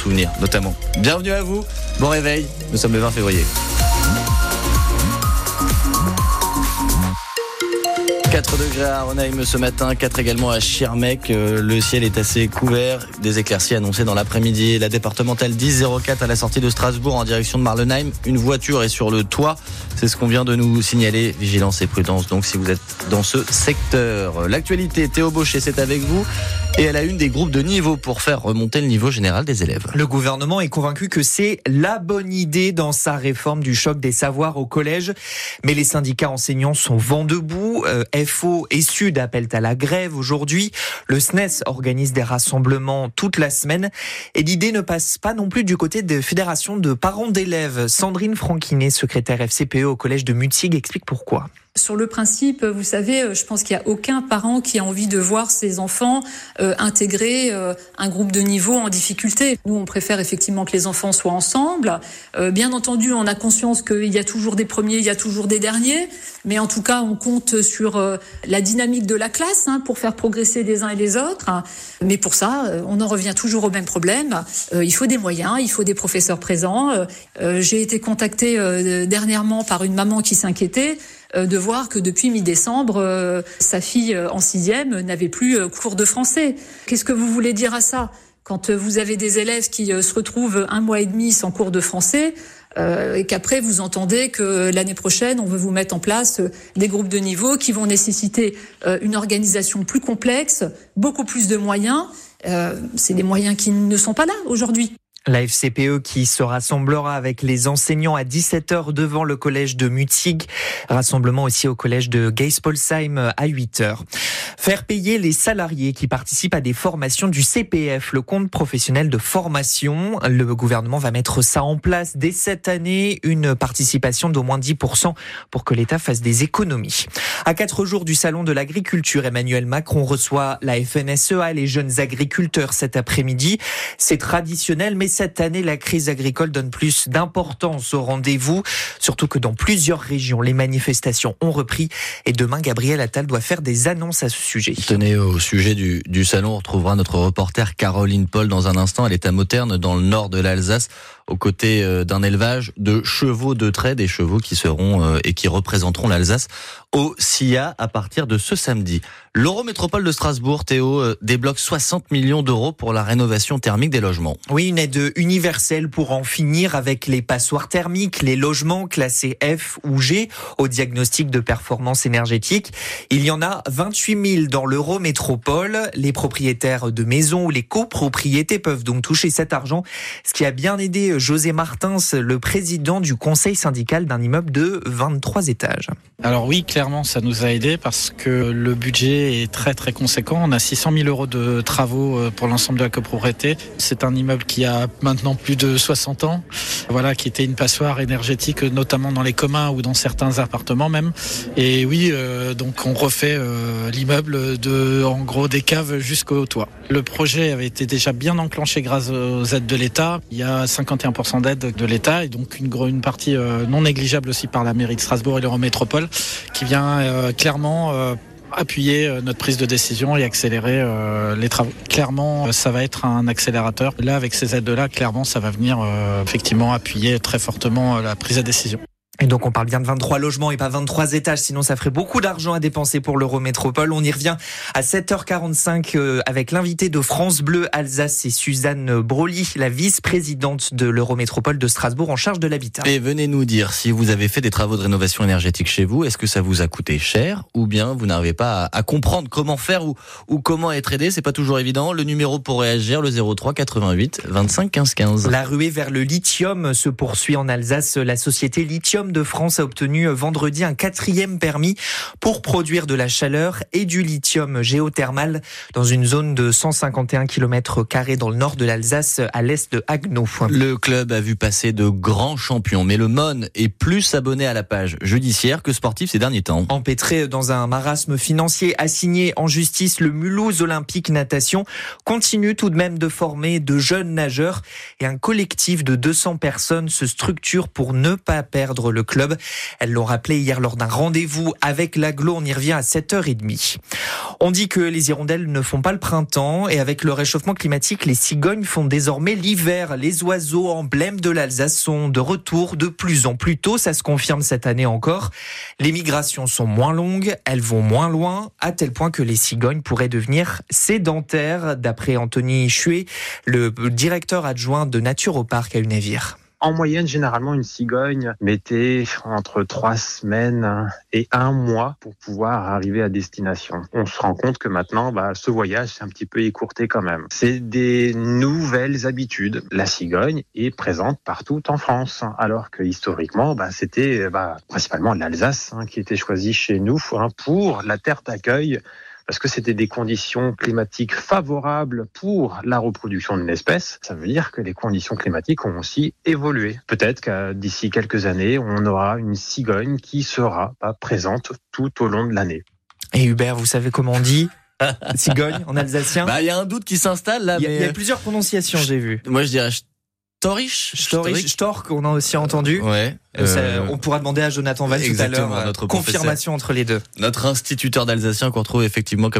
souvenir, notamment. Bienvenue à vous, bon réveil, nous sommes le 20 février. 4 degrés à Ronheim ce matin, 4 également à Schirmeck. Euh, le ciel est assez couvert. Des éclaircies annoncées dans l'après-midi. La départementale 1004 à la sortie de Strasbourg en direction de Marlenheim. Une voiture est sur le toit. C'est ce qu'on vient de nous signaler. Vigilance et prudence donc si vous êtes dans ce secteur. L'actualité, Théo Baucher, c'est avec vous. Et elle a une des groupes de niveau pour faire remonter le niveau général des élèves. Le gouvernement est convaincu que c'est la bonne idée dans sa réforme du choc des savoirs au collège. Mais les syndicats enseignants sont vent debout. Euh, FO et Sud appellent à la grève aujourd'hui. Le SNES organise des rassemblements toute la semaine. Et l'idée ne passe pas non plus du côté des fédérations de parents d'élèves. Sandrine Franquinet, secrétaire FCPE au collège de Mutzig, explique pourquoi. Sur le principe, vous savez, je pense qu'il n'y a aucun parent qui a envie de voir ses enfants euh, intégrer euh, un groupe de niveau en difficulté. Nous, on préfère effectivement que les enfants soient ensemble. Euh, bien entendu, on a conscience qu'il y a toujours des premiers, il y a toujours des derniers, mais en tout cas, on compte sur euh, la dynamique de la classe hein, pour faire progresser les uns et les autres. Mais pour ça, euh, on en revient toujours au même problème. Euh, il faut des moyens, il faut des professeurs présents. J'ai été contactée dernièrement par une maman qui s'inquiétait de voir que depuis mi-décembre, sa fille en sixième n'avait plus cours de français. Qu'est-ce que vous voulez dire à ça? Quand vous avez des élèves qui se retrouvent un mois et demi sans cours de français, euh, et qu'après vous entendez que l'année prochaine on veut vous mettre en place des groupes de niveau qui vont nécessiter euh, une organisation plus complexe, beaucoup plus de moyens. Euh, c'est des moyens qui ne sont pas là aujourd'hui. La FCPE qui se rassemblera avec les enseignants à 17h devant le collège de Mutzig. Rassemblement aussi au collège de Geispolsheim à 8h. Faire payer les salariés qui participent à des formations du CPF, le compte professionnel de formation. Le gouvernement va mettre ça en place dès cette année, une participation d'au moins 10% pour que l'État fasse des économies. À quatre jours du salon de l'agriculture, Emmanuel Macron reçoit la FNSEA, les jeunes agriculteurs cet après-midi. C'est traditionnel, mais cette année, la crise agricole donne plus d'importance au rendez-vous, surtout que dans plusieurs régions, les manifestations ont repris et demain, Gabriel Attal doit faire des annonces à ce sujet. Tenez, au sujet du, du salon, on retrouvera notre reporter Caroline Paul dans un instant. Elle est à Mauterne, dans le nord de l'Alsace, aux côtés euh, d'un élevage de chevaux de trait, des chevaux qui seront euh, et qui représenteront l'Alsace au SIA à partir de ce samedi. L'Eurométropole de Strasbourg, Théo, euh, débloque 60 millions d'euros pour la rénovation thermique des logements. Oui, une aide universelle pour en finir avec les passoires thermiques, les logements classés F ou G au diagnostic de performance énergétique. Il y en a 28 000 dans l'Eurométropole. Les propriétaires de maisons ou les copropriétés peuvent donc toucher cet argent, ce qui a bien aidé José Martins, le président du conseil syndical d'un immeuble de 23 étages. Alors oui, clairement, ça nous a aidé parce que le budget est très très conséquent. On a 600 000 euros de travaux euh, pour l'ensemble de la copropriété. C'est un immeuble qui a maintenant plus de 60 ans, voilà, qui était une passoire énergétique, notamment dans les communs ou dans certains appartements même. Et oui, euh, donc on refait euh, l'immeuble de, en gros, des caves jusqu'au toit. Le projet avait été déjà bien enclenché grâce aux aides de l'État. Il y a 51% d'aide de l'État et donc une, une partie non négligeable aussi par la mairie de Strasbourg et l'Eurométropole qui vient euh, clairement euh, appuyer euh, notre prise de décision et accélérer les travaux. Clairement, ça va être un accélérateur. Là, avec ces aides-là, clairement, ça va venir effectivement appuyer très fortement la prise de décision. Et donc on parle bien de 23 logements et pas 23 étages, sinon ça ferait beaucoup d'argent à dépenser pour l'Eurométropole. On y revient à 7h45 euh, avec l'invité de France Bleu Alsace, et Suzanne Broly, la vice-présidente de l'Eurométropole de Strasbourg en charge de l'habitat. Et venez nous dire si vous avez fait des travaux de rénovation énergétique chez vous, est-ce que ça vous a coûté cher ou bien vous n'arrivez pas à, comprendre comment faire ou, ou comment être aidé, c'est pas toujours évident. Le numéro pour réagir, le 03 88 25 15 15. La ruée vers le lithium se poursuit en Alsace. La société Lithium de France a obtenu vendredi un quatrième permis pour produire de la chaleur et du lithium géothermal dans une zone de 151 km dans le nord de l'Alsace, à l'est de Haguenau. Le club a vu passer de grands champions, mais le MON est plus abonné à la page judiciaire que sportif ces derniers temps. Empêtré dans un marasme financier assigné en justice, le Mulhouse Olympique Natation continue tout de même de former de jeunes nageurs et un collectif de 200 personnes se structure pour ne pas perdre le club. Elles l'ont rappelé hier lors d'un rendez-vous avec l'aglo. On y revient à 7h30. On dit que les hirondelles ne font pas le printemps et avec le réchauffement climatique, les cigognes font désormais l'hiver. Les oiseaux emblèmes de l'Alsace sont de retour de plus en plus tôt. Ça se confirme cette année encore. Les migrations sont moins longues, elles vont moins loin, à tel point que les cigognes pourraient devenir sédentaires, d'après Anthony Chuet, le directeur adjoint de Nature au parc à Unavir. En moyenne, généralement, une cigogne mettait entre trois semaines et un mois pour pouvoir arriver à destination. On se rend compte que maintenant, bah, ce voyage s'est un petit peu écourté quand même. C'est des nouvelles habitudes. La cigogne est présente partout en France, alors que historiquement, bah, c'était bah, principalement l'Alsace hein, qui était choisie chez nous hein, pour la terre d'accueil parce que c'était des conditions climatiques favorables pour la reproduction d'une espèce. Ça veut dire que les conditions climatiques ont aussi évolué. Peut-être que d'ici quelques années, on aura une cigogne qui sera pas présente tout au long de l'année. Et Hubert, vous savez comment on dit cigogne en alsacien? Bah, il y a un doute qui s'installe là. Il y, a, mais... il y a plusieurs prononciations, j'ai vu. Moi, je dirais Storich, Storich, Stork, on a aussi entendu. Ouais. Euh, ça, on pourra demander à Jonathan Val tout à l'heure. notre confirmation entre les deux. Notre instituteur d'alsacien qu'on retrouve effectivement comme